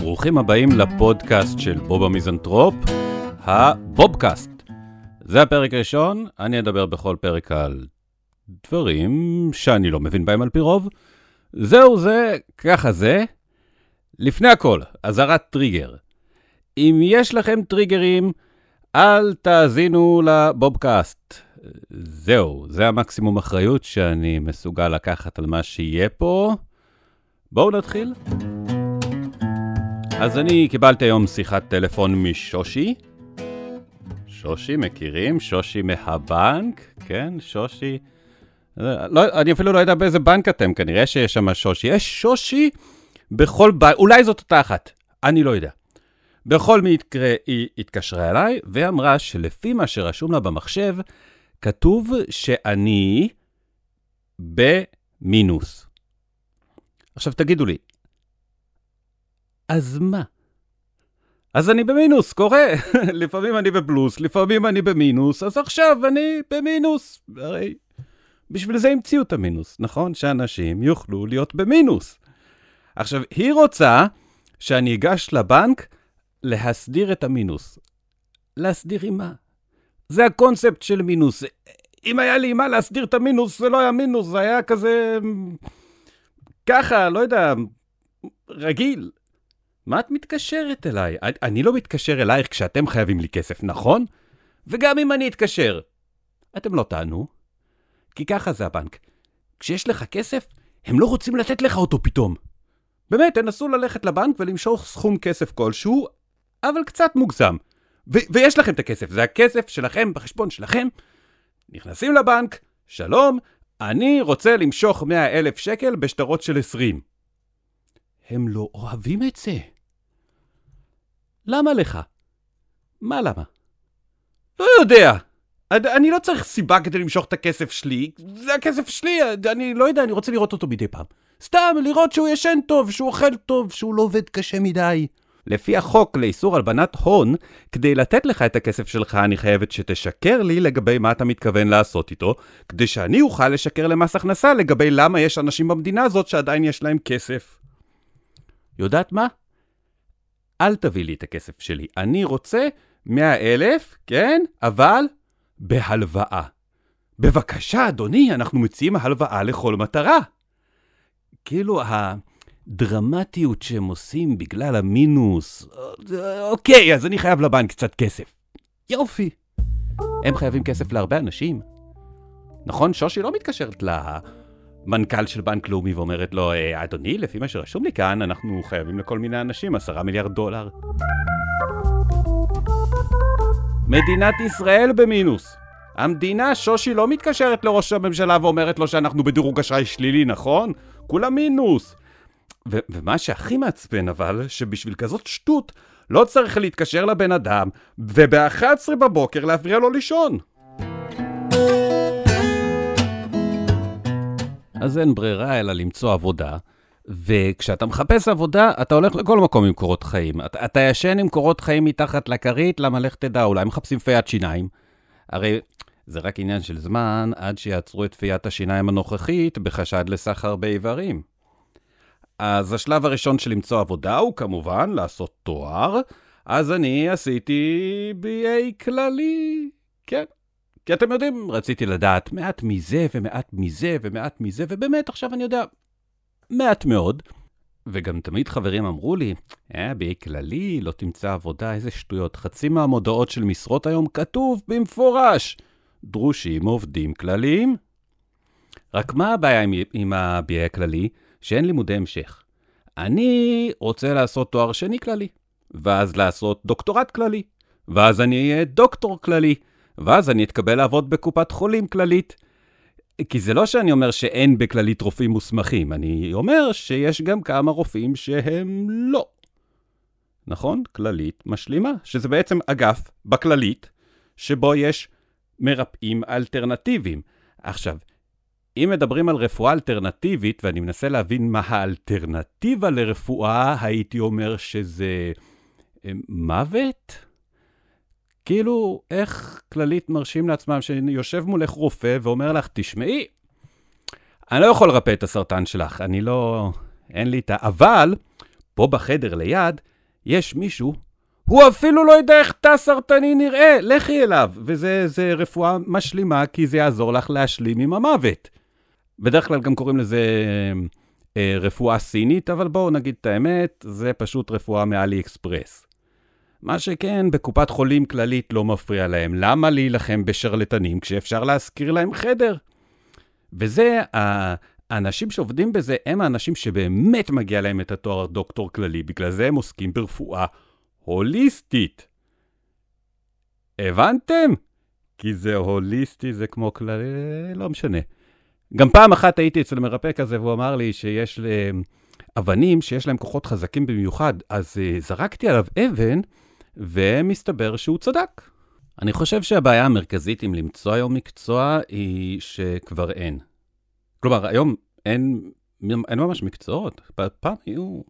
ברוכים הבאים לפודקאסט של בוב המיזנטרופ, הבובקאסט. זה הפרק הראשון, אני אדבר בכל פרק על דברים שאני לא מבין בהם על פי רוב. זהו זה, ככה זה. לפני הכל, אזהרת טריגר. אם יש לכם טריגרים, אל תאזינו לבובקאסט. זהו, זה המקסימום אחריות שאני מסוגל לקחת על מה שיהיה פה. בואו נתחיל. אז אני קיבלתי היום שיחת טלפון משושי. שושי, מכירים? שושי מהבנק, כן? שושי... לא, אני אפילו לא יודע באיזה בנק אתם, כנראה שיש שם שושי. יש שושי בכל בנק, אולי זאת אותה אחת, אני לא יודע. בכל מקרה, היא התקשרה אליי ואמרה שלפי מה שרשום לה במחשב, כתוב שאני במינוס. עכשיו תגידו לי, אז מה? אז אני במינוס, קורה. לפעמים אני בפלוס, לפעמים אני במינוס, אז עכשיו אני במינוס. הרי בשביל זה המציאו את המינוס, נכון? שאנשים יוכלו להיות במינוס. עכשיו, היא רוצה שאני אגש לבנק להסדיר את המינוס. להסדיר עם מה? זה הקונספט של מינוס. אם היה לי מה להסדיר את המינוס, זה לא היה מינוס, זה היה כזה... ככה, לא יודע, רגיל. מה את מתקשרת אליי? אני לא מתקשר אלייך כשאתם חייבים לי כסף, נכון? וגם אם אני אתקשר, אתם לא תענו. כי ככה זה הבנק. כשיש לך כסף, הם לא רוצים לתת לך אותו פתאום. באמת, תנסו ללכת לבנק ולמשוך סכום כסף כלשהו, אבל קצת מוגזם. ו- ויש לכם את הכסף, זה הכסף שלכם בחשבון שלכם. נכנסים לבנק, שלום, אני רוצה למשוך 100 אלף שקל בשטרות של 20. הם לא אוהבים את זה. למה לך? מה למה? לא יודע. אני לא צריך סיבה כדי למשוך את הכסף שלי, זה הכסף שלי, אני לא יודע, אני רוצה lראות אותו מדי פעם. סתם, לראות שהוא ישן טוב, שהוא אוכל טוב, שהוא לא עובד קשה מדי. לפי החוק לאיסור הלבנת הון, כדי לתת לך את הכסף שלך, אני חייבת שתשקר לי לגבי מה אתה מתכוון לעשות איתו, כדי שאני אוכל לשקר למס הכנסה לגבי למה יש אנשים במדינה הזאת שעדיין יש להם כסף. יודעת מה? אל תביא לי את הכסף שלי. אני רוצה 100 אלף, כן? אבל בהלוואה. בבקשה, אדוני, אנחנו מציעים הלוואה לכל מטרה. כאילו, הדרמטיות שהם עושים בגלל המינוס, אוקיי, אז אני חייב לבנק קצת כסף. יופי. הם חייבים כסף להרבה אנשים. נכון, שושי לא מתקשרת למנכ"ל של בנק לאומי ואומרת לו, אה, אדוני, לפי מה שרשום לי כאן, אנחנו חייבים לכל מיני אנשים עשרה מיליארד דולר. מדינת ישראל במינוס. המדינה, שושי לא מתקשרת לראש הממשלה ואומרת לו שאנחנו בדירוג אשראי שלילי, נכון? כולם מינוס. ו- ומה שהכי מעצבן אבל, שבשביל כזאת שטות, לא צריך להתקשר לבן אדם, וב-11 בבוקר להפריע לו לישון. אז אין ברירה אלא למצוא עבודה, וכשאתה מחפש עבודה, אתה הולך לכל מקום עם קורות חיים. אתה, אתה ישן עם קורות חיים מתחת לכרית, למה לך תדע, אולי מחפשים פיית שיניים. הרי זה רק עניין של זמן עד שיעצרו את פיית השיניים הנוכחית בחשד לסחר באיברים. אז השלב הראשון של למצוא עבודה הוא כמובן לעשות תואר, אז אני עשיתי BA כללי, כן. כי אתם יודעים, רציתי לדעת מעט מזה ומעט מזה ומעט מזה, ובאמת עכשיו אני יודע מעט מאוד. וגם תמיד חברים אמרו לי, אה, BA כללי, לא תמצא עבודה, איזה שטויות. חצי מהמודעות של משרות היום כתוב במפורש, דרושים עובדים כלליים. רק מה הבעיה עם, עם ה-BA הכללי? שאין לימודי המשך. אני רוצה לעשות תואר שני כללי, ואז לעשות דוקטורט כללי, ואז אני אהיה דוקטור כללי, ואז אני אתקבל לעבוד בקופת חולים כללית. כי זה לא שאני אומר שאין בכללית רופאים מוסמכים, אני אומר שיש גם כמה רופאים שהם לא. נכון? כללית משלימה, שזה בעצם אגף בכללית, שבו יש מרפאים אלטרנטיביים. עכשיו, אם מדברים על רפואה אלטרנטיבית, ואני מנסה להבין מה האלטרנטיבה לרפואה, הייתי אומר שזה אה, מוות? כאילו, איך כללית מרשים לעצמם שיושב מולך רופא ואומר לך, תשמעי, אני לא יכול לרפא את הסרטן שלך, אני לא... אין לי את ה... אבל, פה בחדר ליד, יש מישהו, הוא אפילו לא יודע איך תא סרטני נראה, לכי אליו. וזה רפואה משלימה, כי זה יעזור לך להשלים עם המוות. בדרך כלל גם קוראים לזה אה, רפואה סינית, אבל בואו נגיד את האמת, זה פשוט רפואה מאלי אקספרס. מה שכן, בקופת חולים כללית לא מפריע להם. למה להילחם בשרלטנים כשאפשר להשכיר להם חדר? וזה, האנשים שעובדים בזה הם האנשים שבאמת מגיע להם את התואר דוקטור כללי, בגלל זה הם עוסקים ברפואה הוליסטית. הבנתם? כי זה הוליסטי, זה כמו כללי, לא משנה. גם פעם אחת הייתי אצל מרפא כזה, והוא אמר לי שיש אבנים שיש להם כוחות חזקים במיוחד, אז uh, זרקתי עליו אבן, ומסתבר שהוא צדק. אני חושב שהבעיה המרכזית עם למצוא היום מקצוע היא שכבר אין. כלומר, היום אין, אין ממש מקצועות. פעם היו,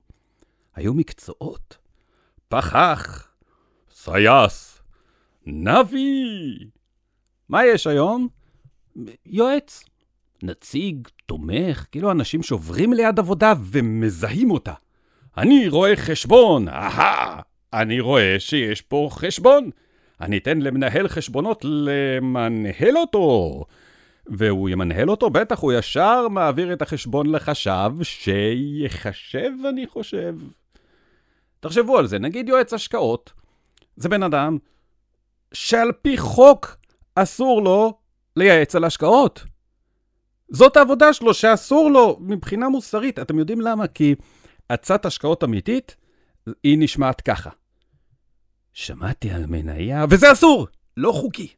היו מקצועות. פחח, סייס, נביא. מה יש היום? יועץ. נציג, תומך, כאילו אנשים שעוברים ליד עבודה ומזהים אותה. אני רואה חשבון, אהה, אני רואה שיש פה חשבון. אני אתן למנהל חשבונות למנהל אותו. והוא ימנהל אותו, בטח הוא ישר מעביר את החשבון לחשב, שיחשב, אני חושב. תחשבו על זה, נגיד יועץ השקעות. זה בן אדם שעל פי חוק אסור לו לייעץ על השקעות. זאת העבודה שלו שאסור לו מבחינה מוסרית. אתם יודעים למה? כי הצעת השקעות אמיתית, היא נשמעת ככה. שמעתי על מניה, וזה אסור! לא חוקי.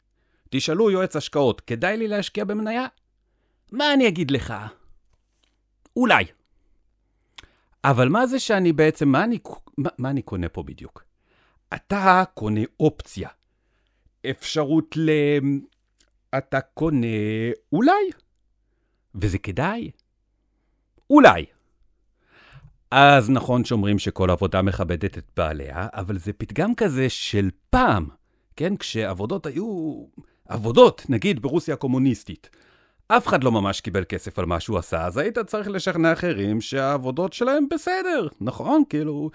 תשאלו יועץ השקעות, כדאי לי להשקיע במניה? מה אני אגיד לך? אולי. אבל מה זה שאני בעצם, מה אני, מה, מה אני קונה פה בדיוק? אתה קונה אופציה. אפשרות ל... אתה קונה אולי. וזה כדאי? אולי. אז נכון שאומרים שכל עבודה מכבדת את בעליה, אבל זה פתגם כזה של פעם, כן? כשעבודות היו עבודות, נגיד ברוסיה הקומוניסטית. אף אחד לא ממש קיבל כסף על מה שהוא עשה, אז היית צריך לשכנע אחרים שהעבודות שלהם בסדר, נכון? כאילו,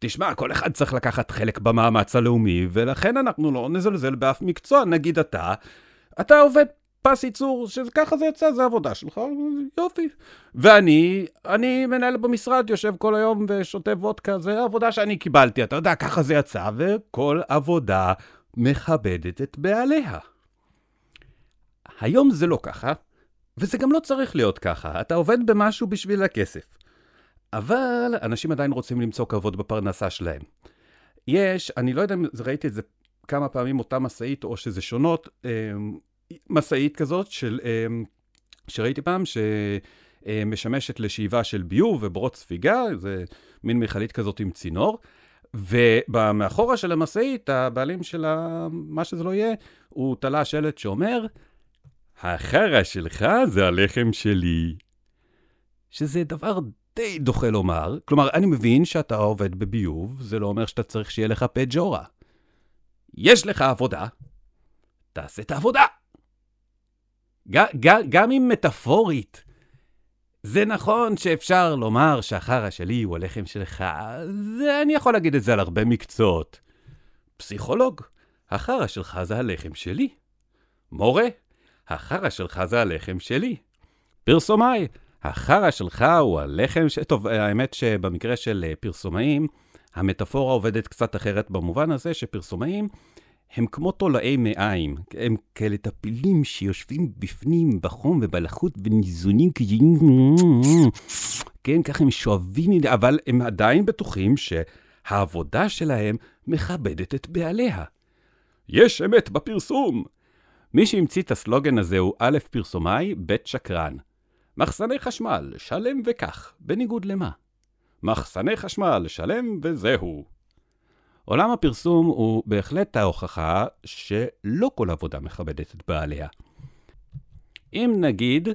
תשמע, כל אחד צריך לקחת חלק במאמץ הלאומי, ולכן אנחנו לא נזלזל באף מקצוע. נגיד אתה, אתה עובד פס ייצור, שככה זה יצא, זה עבודה שלך, יופי. ואני, אני מנהל במשרד, יושב כל היום ושותה וודקה, זה עבודה שאני קיבלתי, אתה יודע, ככה זה יצא, וכל עבודה מכבדת את בעליה. היום זה לא ככה, וזה גם לא צריך להיות ככה, אתה עובד במשהו בשביל הכסף. אבל אנשים עדיין רוצים למצוא כבוד בפרנסה שלהם. יש, אני לא יודע אם ראיתי את זה כמה פעמים, אותה משאית, או שזה שונות, אמ, משאית כזאת של, אמ, שראיתי פעם, שמשמשת לשאיבה של ביוב וברות ספיגה, זה מין מכלית כזאת עם צינור. ומאחורה של המשאית, הבעלים של מה שזה לא יהיה, הוא תלה שלט שאומר, החרא שלך זה הלחם שלי. שזה דבר די דוחה לומר. כלומר, אני מבין שאתה עובד בביוב, זה לא אומר שאתה צריך שיהיה לך פה ג'ורה. יש לך עבודה, תעשה את העבודה. גם אם מטאפורית, זה נכון שאפשר לומר שהחרא שלי הוא הלחם שלך, זה אני יכול להגיד את זה על הרבה מקצועות. פסיכולוג, החרא שלך זה הלחם שלי. מורה, החרא שלך זה הלחם שלי. פרסומאי, החרא שלך הוא הלחם ש... טוב, האמת שבמקרה של פרסומאים, המטאפורה עובדת קצת אחרת במובן הזה שפרסומאים הם כמו תולעי מעיים, הם כאלה טפילים שיושבים בפנים בחום ובלחות וניזונים כאילו... כן, ככה הם שואבים, אבל הם עדיין בטוחים שהעבודה שלהם מכבדת את בעליה. יש אמת בפרסום! מי שהמציא את הסלוגן הזה הוא א' פרסומאי, ב' שקרן. מחסני חשמל, שלם וכך, בניגוד למה? מחסני חשמל, שלם וזהו. עולם הפרסום הוא בהחלט ההוכחה שלא כל עבודה מכבדת את בעליה. אם נגיד,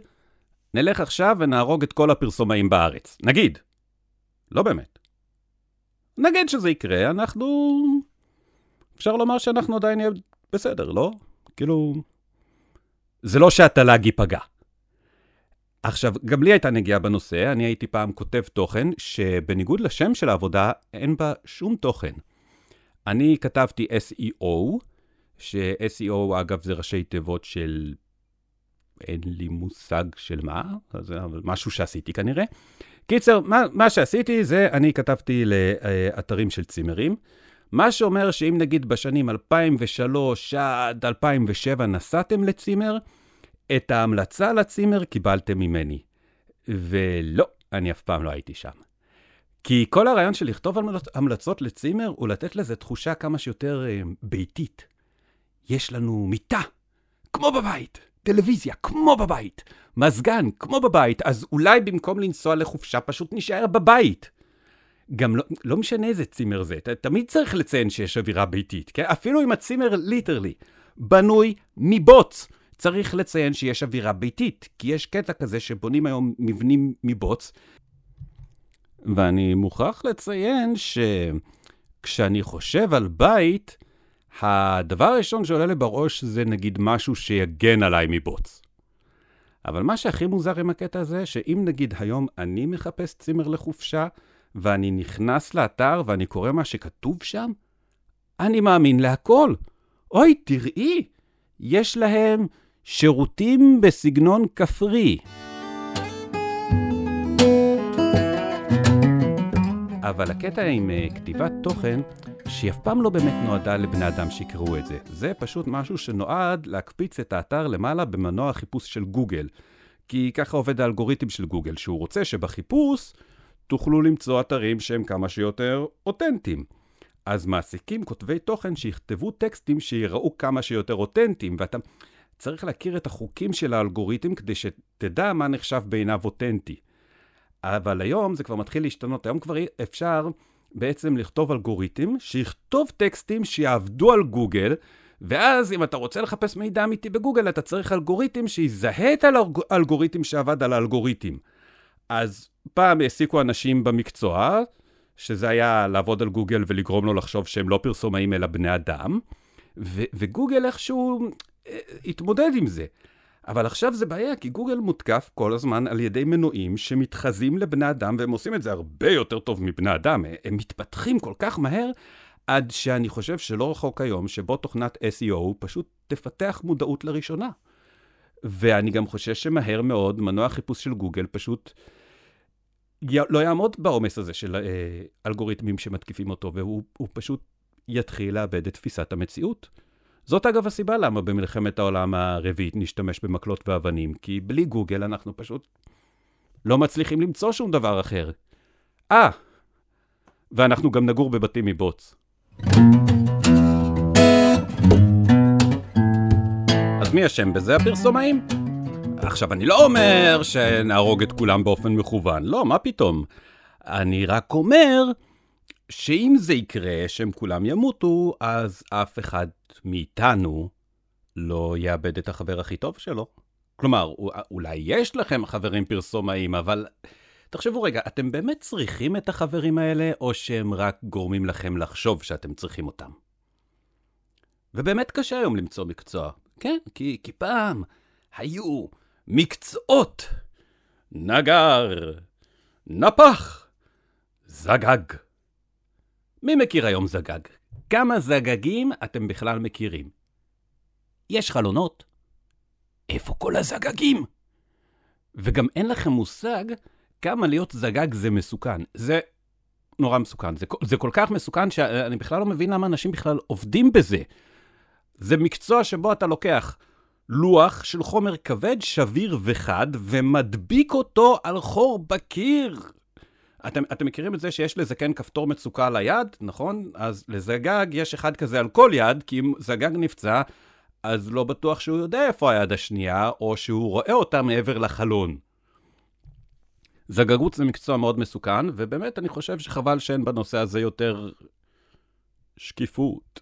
נלך עכשיו ונהרוג את כל הפרסומאים בארץ. נגיד. לא באמת. נגיד שזה יקרה, אנחנו... אפשר לומר שאנחנו עדיין נהיה בסדר, לא? כאילו... זה לא שהתל"ג ייפגע. עכשיו, גם לי הייתה נגיעה בנושא, אני הייתי פעם כותב תוכן, שבניגוד לשם של העבודה, אין בה שום תוכן. אני כתבתי SEO, ש-SEO, אגב, זה ראשי תיבות של... אין לי מושג של מה, זה משהו שעשיתי כנראה. קיצר, מה, מה שעשיתי זה, אני כתבתי לאתרים של צימרים, מה שאומר שאם נגיד בשנים 2003 עד 2007 נסעתם לצימר, את ההמלצה לצימר קיבלתם ממני. ולא, אני אף פעם לא הייתי שם. כי כל הרעיון של לכתוב המלצות לצימר הוא לתת לזה תחושה כמה שיותר אה, ביתית. יש לנו מיטה, כמו בבית, טלוויזיה, כמו בבית, מזגן, כמו בבית, אז אולי במקום לנסוע לחופשה פשוט נישאר בבית. גם לא, לא משנה איזה צימר זה, אתה תמיד צריך לציין שיש אווירה ביתית, כן? אפילו אם הצימר ליטרלי בנוי מבוץ, צריך לציין שיש אווירה ביתית, כי יש קטע כזה שבונים היום מבנים מבוץ, ואני מוכרח לציין שכשאני חושב על בית, הדבר הראשון שעולה לי בראש זה נגיד משהו שיגן עליי מבוץ. אבל מה שהכי מוזר עם הקטע הזה, שאם נגיד היום אני מחפש צימר לחופשה, ואני נכנס לאתר ואני קורא מה שכתוב שם, אני מאמין להכל. אוי, תראי, יש להם שירותים בסגנון כפרי. אבל הקטע עם uh, כתיבת תוכן, שהיא אף פעם לא באמת נועדה לבני אדם שיקראו את זה. זה פשוט משהו שנועד להקפיץ את האתר למעלה במנוע החיפוש של גוגל. כי ככה עובד האלגוריתם של גוגל, שהוא רוצה שבחיפוש תוכלו למצוא אתרים שהם כמה שיותר אותנטיים. אז מעסיקים כותבי תוכן שיכתבו טקסטים שיראו כמה שיותר אותנטיים, ואתה צריך להכיר את החוקים של האלגוריתם כדי שתדע מה נחשב בעיניו אותנטי. אבל היום זה כבר מתחיל להשתנות, היום כבר אפשר בעצם לכתוב אלגוריתם שיכתוב טקסטים שיעבדו על גוגל, ואז אם אתה רוצה לחפש מידע אמיתי בגוגל, אתה צריך אלגוריתם שיזהה את האלגוריתם שעבד על האלגוריתם. אז פעם העסיקו אנשים במקצוע, שזה היה לעבוד על גוגל ולגרום לו לחשוב שהם לא פרסומאים אלא בני אדם, ו- וגוגל איכשהו אה, התמודד עם זה. אבל עכשיו זה בעיה, כי גוגל מותקף כל הזמן על ידי מנועים שמתחזים לבני אדם, והם עושים את זה הרבה יותר טוב מבני אדם. הם מתפתחים כל כך מהר, עד שאני חושב שלא רחוק היום שבו תוכנת SEO פשוט תפתח מודעות לראשונה. ואני גם חושש שמהר מאוד מנוע חיפוש של גוגל פשוט לא יעמוד בעומס הזה של אה, אלגוריתמים שמתקיפים אותו, והוא פשוט יתחיל לאבד את תפיסת המציאות. זאת אגב הסיבה למה במלחמת העולם הרביעית נשתמש במקלות ואבנים, כי בלי גוגל אנחנו פשוט לא מצליחים למצוא שום דבר אחר. אה, ואנחנו גם נגור בבתים מבוץ. אז מי אשם בזה? הפרסומאים. עכשיו, אני לא אומר שנהרוג את כולם באופן מכוון, לא, מה פתאום. אני רק אומר שאם זה יקרה, שהם כולם ימותו, אז אף אחד מאיתנו לא יאבד את החבר הכי טוב שלו. כלומר, אולי יש לכם חברים פרסומאים, אבל תחשבו רגע, אתם באמת צריכים את החברים האלה, או שהם רק גורמים לכם לחשוב שאתם צריכים אותם? ובאמת קשה היום למצוא מקצוע, כן? כי, כי פעם היו מקצועות. נגר, נפח, זגג. מי מכיר היום זגג? כמה זגגים אתם בכלל מכירים? יש חלונות? איפה כל הזגגים? וגם אין לכם מושג כמה להיות זגג זה מסוכן. זה נורא מסוכן. זה, זה כל כך מסוכן שאני בכלל לא מבין למה אנשים בכלל עובדים בזה. זה מקצוע שבו אתה לוקח לוח של חומר כבד, שביר וחד, ומדביק אותו על חור בקיר. אתם, אתם מכירים את זה שיש לזקן כפתור מצוקה על היד, נכון? אז לזגג יש אחד כזה על כל יד, כי אם זגג נפצע, אז לא בטוח שהוא יודע איפה היד השנייה, או שהוא רואה אותה מעבר לחלון. זגגות זה מקצוע מאוד מסוכן, ובאמת אני חושב שחבל שאין בנושא הזה יותר שקיפות.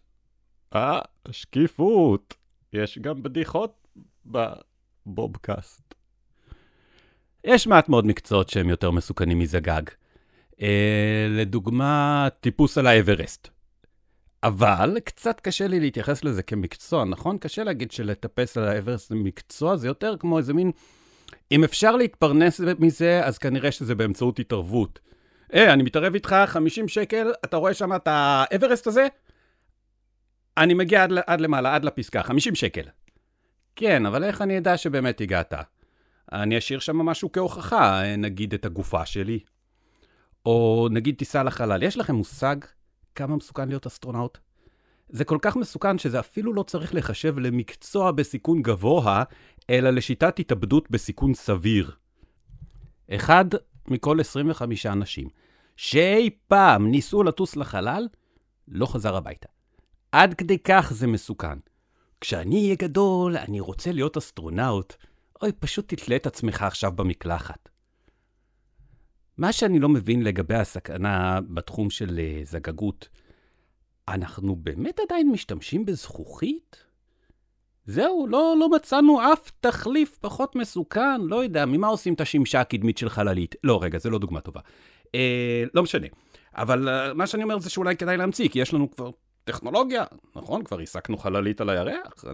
אה, שקיפות. יש גם בדיחות בבובקאסט. יש מעט מאוד מקצועות שהם יותר מסוכנים מזגג. אה, לדוגמה, טיפוס על האברסט. אבל קצת קשה לי להתייחס לזה כמקצוע, נכון? קשה להגיד שלטפס על האברסט זה מקצוע, זה יותר כמו איזה מין אם אפשר להתפרנס מזה, אז כנראה שזה באמצעות התערבות. אה, אני מתערב איתך 50 שקל, אתה רואה שם את האברסט הזה? אני מגיע עד, עד למעלה, עד לפסקה, 50 שקל. כן, אבל איך אני אדע שבאמת הגעת? אני אשאיר שם משהו כהוכחה, נגיד את הגופה שלי. או נגיד טיסה לחלל. יש לכם מושג כמה מסוכן להיות אסטרונאוט? זה כל כך מסוכן שזה אפילו לא צריך לחשב למקצוע בסיכון גבוה, אלא לשיטת התאבדות בסיכון סביר. אחד מכל 25 אנשים שאי פעם ניסו לטוס לחלל, לא חזר הביתה. עד כדי כך זה מסוכן. כשאני אהיה גדול, אני רוצה להיות אסטרונאוט. אוי, פשוט תתלה את עצמך עכשיו במקלחת. מה שאני לא מבין לגבי הסכנה בתחום של uh, זגגות, אנחנו באמת עדיין משתמשים בזכוכית? זהו, לא, לא מצאנו אף תחליף פחות מסוכן, לא יודע, ממה עושים את השמשה הקדמית של חללית? לא, רגע, זו לא דוגמה טובה. אה, לא משנה. אבל uh, מה שאני אומר זה שאולי כדאי להמציא, כי יש לנו כבר טכנולוגיה, נכון? כבר הסקנו חללית על הירח.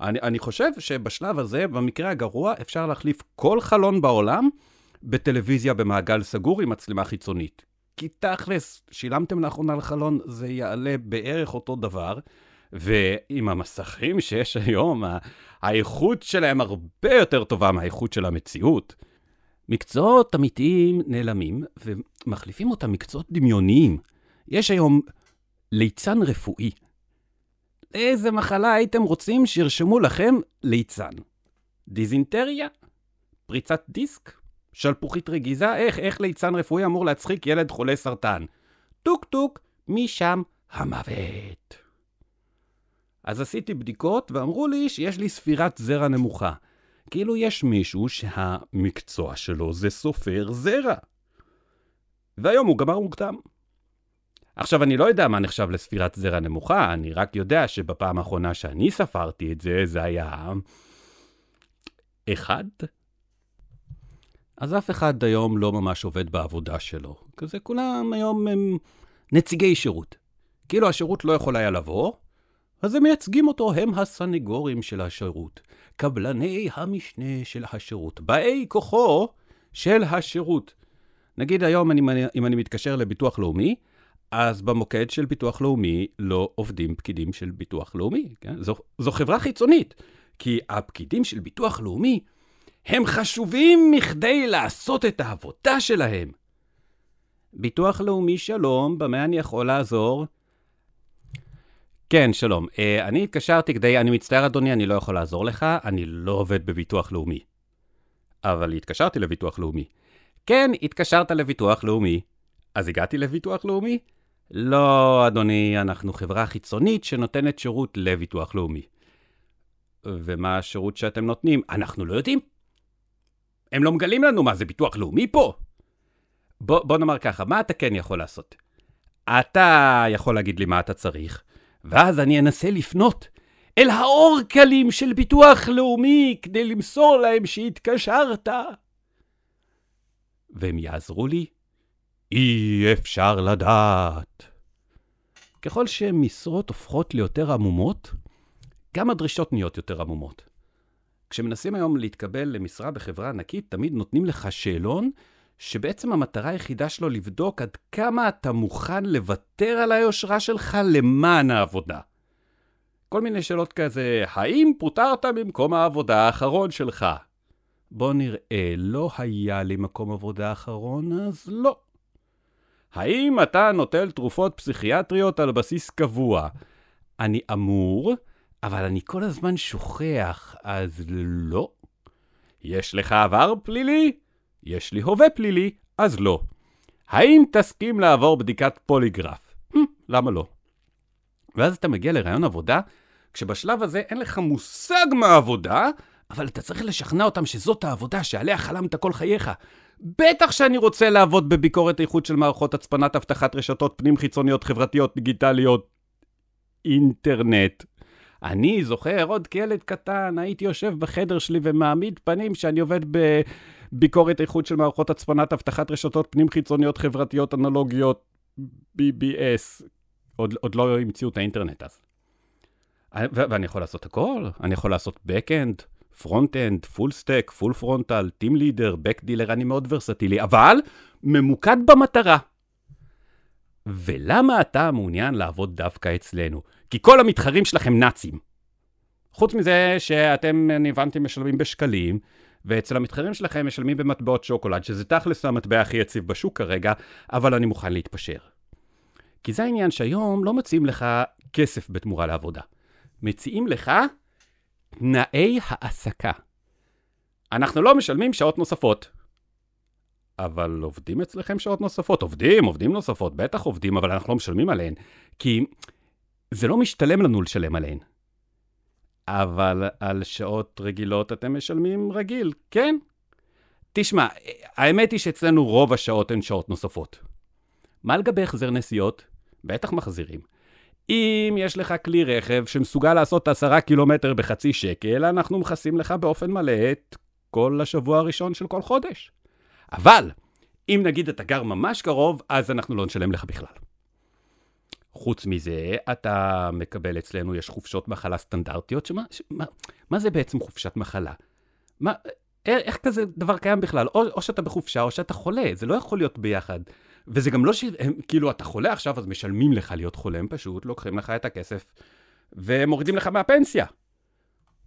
אני, אני חושב שבשלב הזה, במקרה הגרוע, אפשר להחליף כל חלון בעולם בטלוויזיה במעגל סגור עם מצלמה חיצונית. כי תכלס, שילמתם לאחרונה על חלון, זה יעלה בערך אותו דבר, ועם המסכים שיש היום, האיכות שלהם הרבה יותר טובה מהאיכות של המציאות. מקצועות אמיתיים נעלמים, ומחליפים אותם מקצועות דמיוניים. יש היום ליצן רפואי. איזה מחלה הייתם רוצים שירשמו לכם ליצן? דיזינטריה? פריצת דיסק? שלפוחית רגיזה? איך, איך ליצן רפואי אמור להצחיק ילד חולה סרטן? טוק טוק, משם המוות. אז עשיתי בדיקות ואמרו לי שיש לי ספירת זרע נמוכה. כאילו יש מישהו שהמקצוע שלו זה סופר זרע. והיום הוא גמר מוקדם. עכשיו, אני לא יודע מה נחשב לספירת זרע נמוכה, אני רק יודע שבפעם האחרונה שאני ספרתי את זה, זה היה... אחד? אז אף אחד היום לא ממש עובד בעבודה שלו. כזה כולם היום הם נציגי שירות. כאילו השירות לא יכול היה לבוא, אז הם מייצגים אותו, הם הסנגורים של השירות. קבלני המשנה של השירות. באי כוחו של השירות. נגיד היום, אני, אם אני מתקשר לביטוח לאומי, אז במוקד של ביטוח לאומי לא עובדים פקידים של ביטוח לאומי. כן? זו, זו חברה חיצונית, כי הפקידים של ביטוח לאומי הם חשובים מכדי לעשות את העבודה שלהם. ביטוח לאומי שלום, במה אני יכול לעזור? כן, שלום. Uh, אני התקשרתי כדי, אני מצטער אדוני, אני לא יכול לעזור לך, אני לא עובד בביטוח לאומי. אבל התקשרתי לביטוח לאומי. כן, התקשרת לביטוח לאומי. אז הגעתי לביטוח לאומי? לא, אדוני, אנחנו חברה חיצונית שנותנת שירות לביטוח לאומי. ומה השירות שאתם נותנים? אנחנו לא יודעים. הם לא מגלים לנו מה זה ביטוח לאומי פה. בוא, בוא נאמר ככה, מה אתה כן יכול לעשות? אתה יכול להגיד לי מה אתה צריך, ואז אני אנסה לפנות אל האורקלים של ביטוח לאומי כדי למסור להם שהתקשרת. והם יעזרו לי? אי אפשר לדעת. ככל שמשרות הופכות ליותר עמומות, גם הדרישות נהיות יותר עמומות. כשמנסים היום להתקבל למשרה בחברה ענקית, תמיד נותנים לך שאלון, שבעצם המטרה היחידה שלו לבדוק עד כמה אתה מוכן לוותר על היושרה שלך למען העבודה. כל מיני שאלות כזה, האם פוטרת ממקום העבודה האחרון שלך? בוא נראה, לא היה לי מקום עבודה אחרון, אז לא. האם אתה נוטל תרופות פסיכיאטריות על בסיס קבוע? אני אמור, אבל אני כל הזמן שוכח, אז לא. יש לך עבר פלילי? יש לי הווה פלילי, אז לא. האם תסכים לעבור בדיקת פוליגרף? Hmm, למה לא? ואז אתה מגיע לרעיון עבודה, כשבשלב הזה אין לך מושג מה עבודה, אבל אתה צריך לשכנע אותם שזאת העבודה שעליה חלמת כל חייך. בטח שאני רוצה לעבוד בביקורת איכות של מערכות הצפנת אבטחת רשתות פנים חיצוניות חברתיות דיגיטליות אינטרנט. אני זוכר עוד כילד קטן, הייתי יושב בחדר שלי ומעמיד פנים שאני עובד בביקורת איכות של מערכות הצפנת אבטחת רשתות פנים חיצוניות חברתיות אנלוגיות BBS. עוד, עוד לא המציאו את האינטרנט אז. ואני יכול לעשות הכל, אני יכול לעשות Backend, frontend, full stack, full frontal, team leader, back dealer, אני מאוד ורסטילי, אבל ממוקד במטרה. ולמה אתה מעוניין לעבוד דווקא אצלנו? כי כל המתחרים שלכם נאצים. חוץ מזה שאתם, אני הבנתי, משלמים בשקלים, ואצל המתחרים שלכם משלמים במטבעות שוקולד, שזה תכלס המטבע הכי יציב בשוק כרגע, אבל אני מוכן להתפשר. כי זה העניין שהיום לא מציעים לך כסף בתמורה לעבודה. מציעים לך תנאי העסקה. אנחנו לא משלמים שעות נוספות. אבל עובדים אצלכם שעות נוספות? עובדים, עובדים נוספות, בטח עובדים, אבל אנחנו לא משלמים עליהן. כי זה לא משתלם לנו לשלם עליהן. אבל על שעות רגילות אתם משלמים רגיל, כן? תשמע, האמת היא שאצלנו רוב השעות הן שעות נוספות. מה לגבי החזר נסיעות? בטח מחזירים. אם יש לך כלי רכב שמסוגל לעשות עשרה קילומטר בחצי שקל, אנחנו מכסים לך באופן מלא את כל השבוע הראשון של כל חודש. אבל, אם נגיד אתה גר ממש קרוב, אז אנחנו לא נשלם לך בכלל. חוץ מזה, אתה מקבל אצלנו, יש חופשות מחלה סטנדרטיות, שמה, שמה, מה זה בעצם חופשת מחלה? מה, איך כזה דבר קיים בכלל? או, או שאתה בחופשה או שאתה חולה, זה לא יכול להיות ביחד. וזה גם לא ש... כאילו, אתה חולה עכשיו, אז משלמים לך להיות חולה, הם פשוט לוקחים לך את הכסף ומורידים לך מהפנסיה.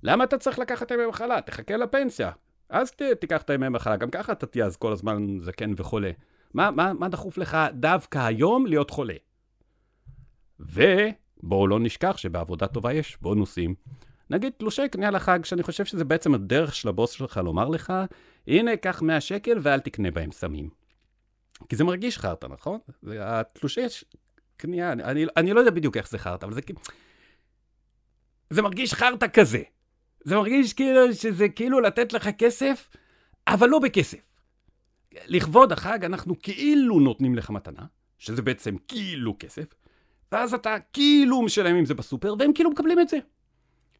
למה אתה צריך לקחת ימי מחלה? תחכה לפנסיה. אז ת, תיקח את הימי מחלה, גם ככה אתה תהיה אז כל הזמן זקן וחולה. מה, מה, מה דחוף לך דווקא היום להיות חולה? ובואו לא נשכח שבעבודה טובה יש בונוסים. נגיד תלושי קנייה לחג, שאני חושב שזה בעצם הדרך של הבוס שלך לומר לך, הנה, קח 100 שקל ואל תקנה בהם סמים. כי זה מרגיש חרטא, נכון? התלושי קנייה, אני, אני, לא יודע בדיוק איך זה חרטא, אבל זה כאילו... זה מרגיש חרטא כזה. זה מרגיש כאילו שזה כאילו לתת לך כסף, אבל לא בכסף. לכבוד החג אנחנו כאילו נותנים לך מתנה, שזה בעצם כאילו כסף, ואז אתה כאילו משלם עם זה בסופר, והם כאילו מקבלים את זה.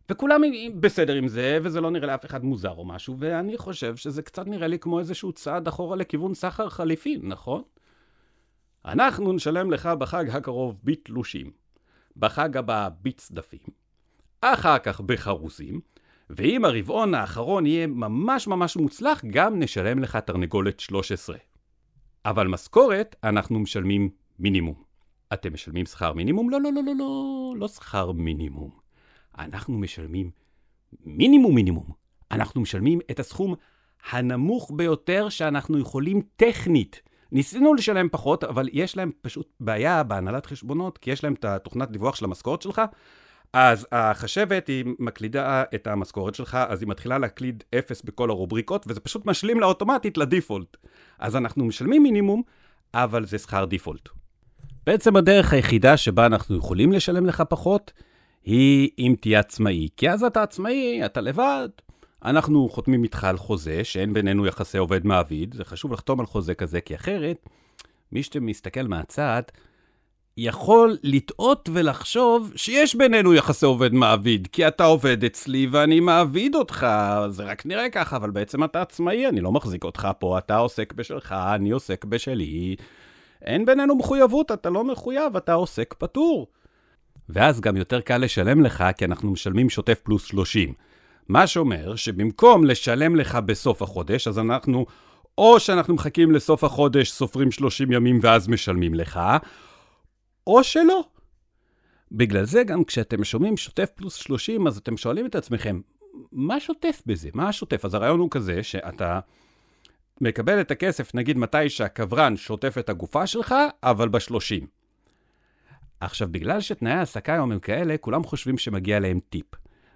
וכולם בסדר עם זה, וזה לא נראה לאף אחד מוזר או משהו, ואני חושב שזה קצת נראה לי כמו איזשהו צעד אחורה לכיוון סחר חליפין, נכון? אנחנו נשלם לך בחג הקרוב בתלושים, בחג הבא בצדפים, אחר כך בחרוזים, ואם הרבעון האחרון יהיה ממש ממש מוצלח, גם נשלם לך תרנגולת 13. אבל משכורת אנחנו משלמים מינימום. אתם משלמים שכר מינימום? לא, לא, לא, לא, לא, לא שכר מינימום. אנחנו משלמים מינימום מינימום. אנחנו משלמים את הסכום הנמוך ביותר שאנחנו יכולים טכנית. ניסינו לשלם פחות, אבל יש להם פשוט בעיה בהנהלת חשבונות, כי יש להם את התוכנת דיווח של המשכורת שלך, אז החשבת היא מקלידה את המשכורת שלך, אז היא מתחילה להקליד אפס בכל הרובריקות, וזה פשוט משלים לה אוטומטית לדיפולט. אז אנחנו משלמים מינימום, אבל זה שכר דיפולט. בעצם הדרך היחידה שבה אנחנו יכולים לשלם לך פחות, היא אם תהיה עצמאי. כי אז אתה עצמאי, אתה לבד. אנחנו חותמים איתך על חוזה, שאין בינינו יחסי עובד-מעביד. זה חשוב לחתום על חוזה כזה, כי אחרת, מי שמסתכל מהצד, יכול לטעות ולחשוב שיש בינינו יחסי עובד-מעביד, כי אתה עובד אצלי ואני מעביד אותך, זה רק נראה ככה, אבל בעצם אתה עצמאי, אני לא מחזיק אותך פה, אתה עוסק בשלך, אני עוסק בשלי. אין בינינו מחויבות, אתה לא מחויב, אתה עוסק פטור. ואז גם יותר קל לשלם לך, כי אנחנו משלמים שוטף פלוס 30. מה שאומר שבמקום לשלם לך בסוף החודש, אז אנחנו, או שאנחנו מחכים לסוף החודש, סופרים 30 ימים ואז משלמים לך, או שלא. בגלל זה גם כשאתם שומעים שוטף פלוס 30, אז אתם שואלים את עצמכם, מה שוטף בזה? מה השוטף? אז הרעיון הוא כזה שאתה מקבל את הכסף, נגיד מתי שהקברן שוטף את הגופה שלך, אבל ב-30. עכשיו, בגלל שתנאי ההעסקה היום הם כאלה, כולם חושבים שמגיע להם טיפ.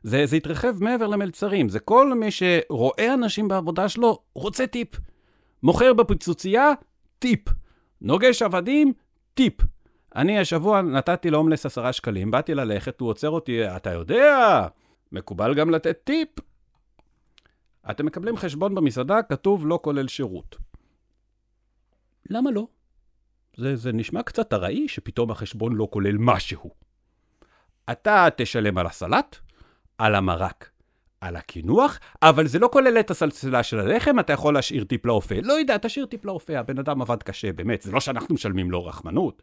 זה, זה התרחב מעבר למלצרים, זה כל מי שרואה אנשים בעבודה שלו, רוצה טיפ. מוכר בפיצוצייה, טיפ. נוגש עבדים, טיפ. אני השבוע נתתי להומלס עשרה שקלים, באתי ללכת, הוא עוצר אותי, אתה יודע, מקובל גם לתת טיפ. אתם מקבלים חשבון במסעדה, כתוב לא כולל שירות. למה לא? זה, זה נשמע קצת ארעי שפתאום החשבון לא כולל משהו. אתה תשלם על הסלט, על המרק, על הקינוח, אבל זה לא כולל את הסלסלה של הלחם, אתה יכול להשאיר טיפ לאופה. לא יודע, תשאיר טיפ לאופה, הבן אדם עבד קשה, באמת, זה לא שאנחנו משלמים לו רחמנות.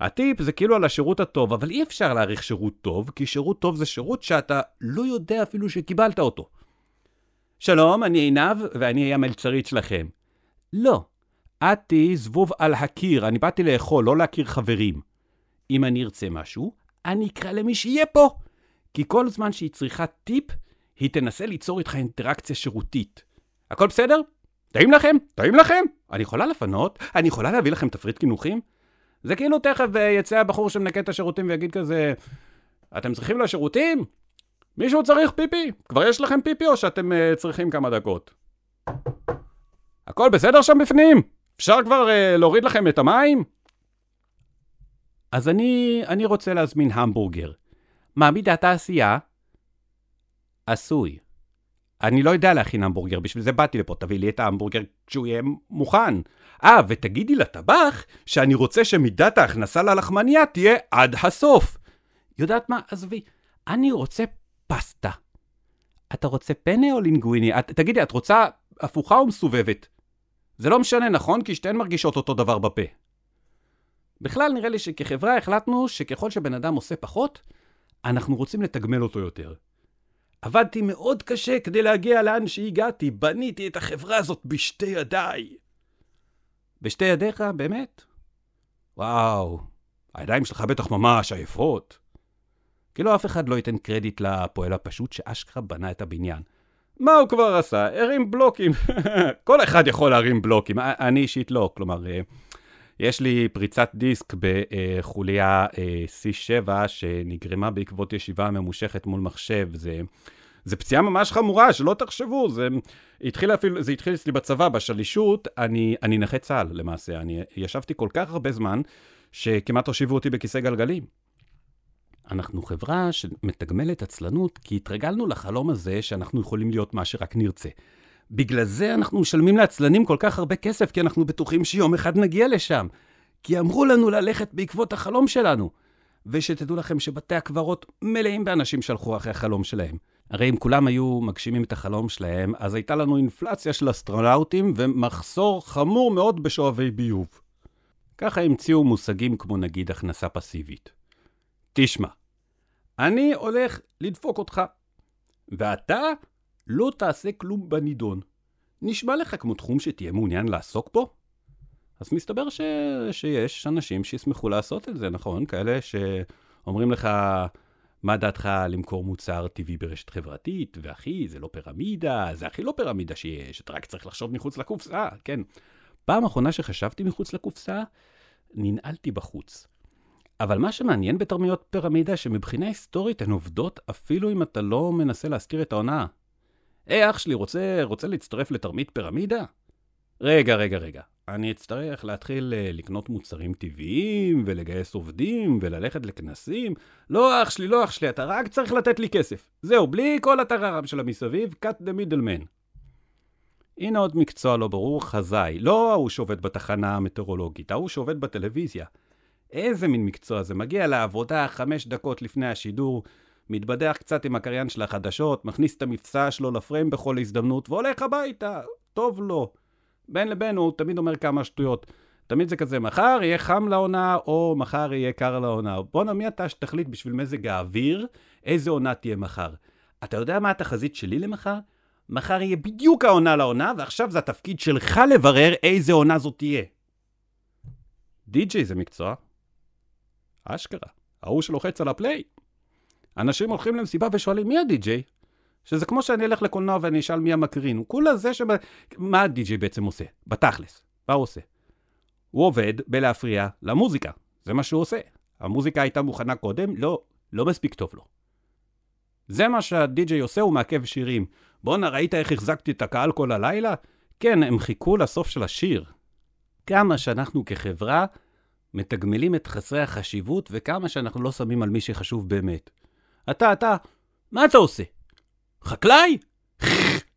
הטיפ זה כאילו על השירות הטוב, אבל אי אפשר להעריך שירות טוב, כי שירות טוב זה שירות שאתה לא יודע אפילו שקיבלת אותו. שלום, אני עינב, ואני אהיה המלצרית שלכם. לא, את תהיי זבוב על הקיר, אני באתי לאכול, לא להכיר חברים. אם אני ארצה משהו, אני אקרא למי שיהיה פה. כי כל זמן שהיא צריכה טיפ, היא תנסה ליצור איתך אינטראקציה שירותית. הכל בסדר? טעים לכם? טעים לכם? אני יכולה לפנות? אני יכולה להביא לכם תפריט קינוחים? זה כאילו תכף אה, יצא הבחור שמנקה את השירותים ויגיד כזה, אתם צריכים לשירותים? מישהו צריך פיפי? כבר יש לכם פיפי או שאתם uh, צריכים כמה דקות? הכל בסדר שם בפנים? אפשר כבר uh, להוריד לכם את המים? אז אני, אני רוצה להזמין המבורגר. מה מידת העשייה? עשוי. אני לא יודע להכין המבורגר, בשביל זה באתי לפה, תביא לי את ההמבורגר כשהוא יהיה מוכן. אה, ותגידי לטבח שאני רוצה שמידת ההכנסה ללחמניה תהיה עד הסוף. יודעת מה? עזבי, אני רוצה פסטה. אתה רוצה פנה או לינגוויני? את, תגידי, את רוצה הפוכה או מסובבת? זה לא משנה, נכון? כי שתיהן מרגישות אותו דבר בפה. בכלל נראה לי שכחברה החלטנו שככל שבן אדם עושה פחות, אנחנו רוצים לתגמל אותו יותר. עבדתי מאוד קשה כדי להגיע לאן שהגעתי, בניתי את החברה הזאת בשתי ידיי. בשתי ידיך, באמת? וואו, הידיים שלך בטח ממש עייפות. כאילו אף אחד לא ייתן קרדיט לפועל הפשוט שאשכרה בנה את הבניין. מה הוא כבר עשה? הרים בלוקים. כל אחד יכול להרים בלוקים, אני אישית לא. כלומר, אה, יש לי פריצת דיסק בחוליה אה, C7 שנגרמה בעקבות ישיבה ממושכת מול מחשב. זה, זה פציעה ממש חמורה, שלא תחשבו, זה התחיל אפילו, זה התחיל אצלי בצבא, בשלישות, אני, אני נכה צה"ל למעשה. אני ישבתי כל כך הרבה זמן, שכמעט הושיבו אותי בכיסא גלגלים. אנחנו חברה שמתגמלת עצלנות כי התרגלנו לחלום הזה שאנחנו יכולים להיות מה שרק נרצה. בגלל זה אנחנו משלמים לעצלנים כל כך הרבה כסף, כי אנחנו בטוחים שיום אחד נגיע לשם. כי אמרו לנו ללכת בעקבות החלום שלנו. ושתדעו לכם שבתי הקברות מלאים באנשים שהלכו אחרי החלום שלהם. הרי אם כולם היו מגשימים את החלום שלהם, אז הייתה לנו אינפלציה של אסטרונאוטים ומחסור חמור מאוד בשואבי ביוב. ככה המציאו מושגים כמו נגיד הכנסה פסיבית. תשמע, אני הולך לדפוק אותך, ואתה לא תעשה כלום בנידון. נשמע לך כמו תחום שתהיה מעוניין לעסוק בו? אז מסתבר ש... שיש אנשים שישמחו לעשות את זה, נכון? כאלה שאומרים לך, מה דעתך למכור מוצר טבעי ברשת חברתית, ואחי, זה לא פירמידה, זה הכי לא פירמידה שיש, אתה רק צריך לחשוב מחוץ לקופסה, כן. פעם אחרונה שחשבתי מחוץ לקופסה, ננעלתי בחוץ. אבל מה שמעניין בתרמיות פירמידה, שמבחינה היסטורית הן עובדות אפילו אם אתה לא מנסה להזכיר את ההונאה. היי, אח שלי, רוצה, רוצה להצטרף לתרמית פירמידה? רגע, רגע, רגע. אני אצטרך להתחיל uh, לקנות מוצרים טבעיים, ולגייס עובדים, וללכת לכנסים. לא, אח שלי, לא, אח שלי, אתה רק צריך לתת לי כסף. זהו, בלי כל הטררם של המסביב, cut the middleman. הנה עוד מקצוע לא ברור, חזאי. לא ההוא שעובד בתחנה המטאורולוגית, ההוא שעובד בטלוויזיה. איזה מין מקצוע זה? מגיע לעבודה חמש דקות לפני השידור, מתבדח קצת עם הקריין של החדשות, מכניס את המבצע שלו לפריים בכל הזדמנות, והולך הביתה. טוב לו. בין לבין הוא תמיד אומר כמה שטויות. תמיד זה כזה, מחר יהיה חם לעונה, או מחר יהיה קר לעונה. בואנה, מי אתה שתחליט בשביל מזג האוויר, איזה עונה תהיה מחר. אתה יודע מה התחזית שלי למחר? מחר יהיה בדיוק העונה לעונה, ועכשיו זה התפקיד שלך לברר איזה עונה זאת תהיה. די.ג'יי זה מקצוע. אשכרה. ההוא שלוחץ על הפליי. אנשים הולכים למסיבה ושואלים, מי הדי-ג'יי? שזה כמו שאני אלך לקולנוע ואני אשאל מי המקרין. הוא כולה זה ש... מה הדי-ג'יי בעצם עושה? בתכלס. מה הוא עושה? הוא עובד בלהפריע למוזיקה. זה מה שהוא עושה. המוזיקה הייתה מוכנה קודם? לא, לא מספיק טוב לו. זה מה שהדי-ג'יי עושה, הוא מעכב שירים. בואנה, ראית איך החזקתי את הקהל כל הלילה? כן, הם חיכו לסוף של השיר. כמה שאנחנו כחברה מתגמלים את חסרי החשיבות וכמה שאנחנו לא שמים על מי שחשוב באמת. אתה, אתה, מה אתה עושה? חקלאי?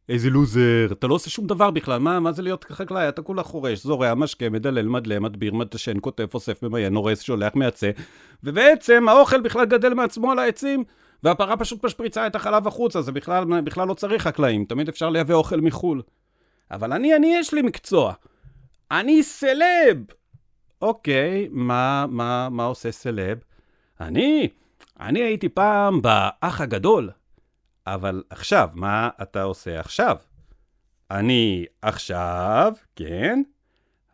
איזה לוזר, אתה לא עושה שום דבר בכלל, מה, מה זה להיות חקלאי? אתה כולה חורש, זורע, משקה, מדלל, מדלה, מדביר, מדשן, כותב, אוסף, ממיין, הורס, שולח, מייצא, ובעצם האוכל בכלל גדל מעצמו על העצים, והפרה פשוט משפריצה את החלב החוצה, זה בכלל, בכלל לא צריך חקלאים, תמיד אפשר לייבא אוכל מחו"ל. אבל אני, אני, יש לי מקצוע. אני סלב! אוקיי, מה, מה, מה עושה סלב? אני, אני הייתי פעם באח הגדול. אבל עכשיו, מה אתה עושה עכשיו? אני עכשיו, כן,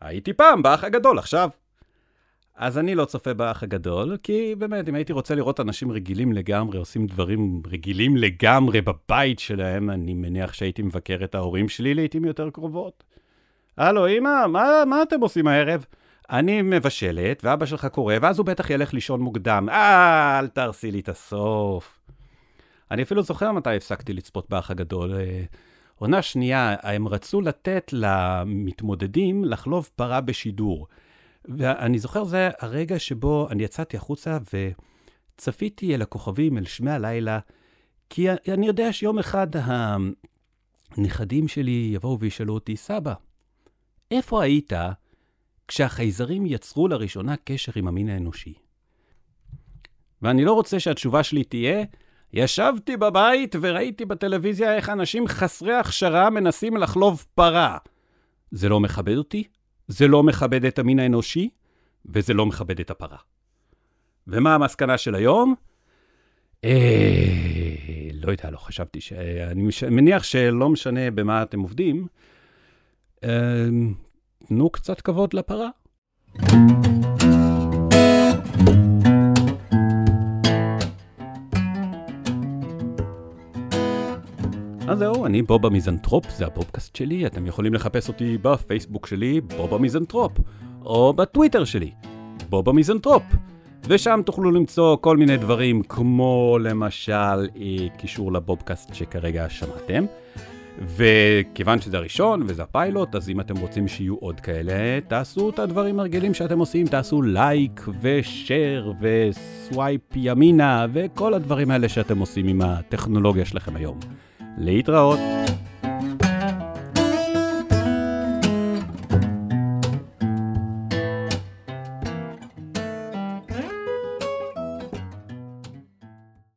הייתי פעם באח הגדול, עכשיו. אז אני לא צופה באח הגדול, כי באמת, אם הייתי רוצה לראות אנשים רגילים לגמרי, עושים דברים רגילים לגמרי בבית שלהם, אני מניח שהייתי מבקר את ההורים שלי לעיתים יותר קרובות. הלו, אמא, מה, מה אתם עושים הערב? אני מבשלת, ואבא שלך קורא, ואז הוא בטח ילך לישון מוקדם. אה, אל תהרסי לי את הסוף. אני אפילו זוכר מתי הפסקתי לצפות באח הגדול. אה, עונה שנייה, הם רצו לתת למתמודדים לחלוב פרה בשידור. ואני זוכר, זה הרגע שבו אני יצאתי החוצה וצפיתי אל הכוכבים, אל שמי הלילה, כי אני יודע שיום אחד הנכדים שלי יבואו וישאלו אותי, סבא, איפה היית כשהחייזרים יצרו לראשונה קשר עם המין האנושי? ואני לא רוצה שהתשובה שלי תהיה, ישבתי בבית וראיתי בטלוויזיה איך אנשים חסרי הכשרה מנסים לחלוב פרה. זה לא מכבד אותי, זה לא מכבד את המין האנושי, וזה לא מכבד את הפרה. ומה המסקנה של היום? אה, לא יודע, לא חשבתי ש... אני. מניח שלא משנה במה אתם עובדים, אה, תנו קצת כבוד לפרה. אז זהו, אני בוב המיזנטרופ, זה הפודקאסט שלי, אתם יכולים לחפש אותי בפייסבוק שלי, בוב המיזנטרופ, או בטוויטר שלי, בוב המיזנטרופ. ושם תוכלו למצוא כל מיני דברים, כמו למשל אה, קישור לבובקאסט שכרגע שמעתם. וכיוון שזה הראשון וזה הפיילוט, אז אם אתם רוצים שיהיו עוד כאלה, תעשו את הדברים הרגילים שאתם עושים, תעשו לייק ושאר וסווייפ ימינה וכל הדברים האלה שאתם עושים עם הטכנולוגיה שלכם היום. להתראות.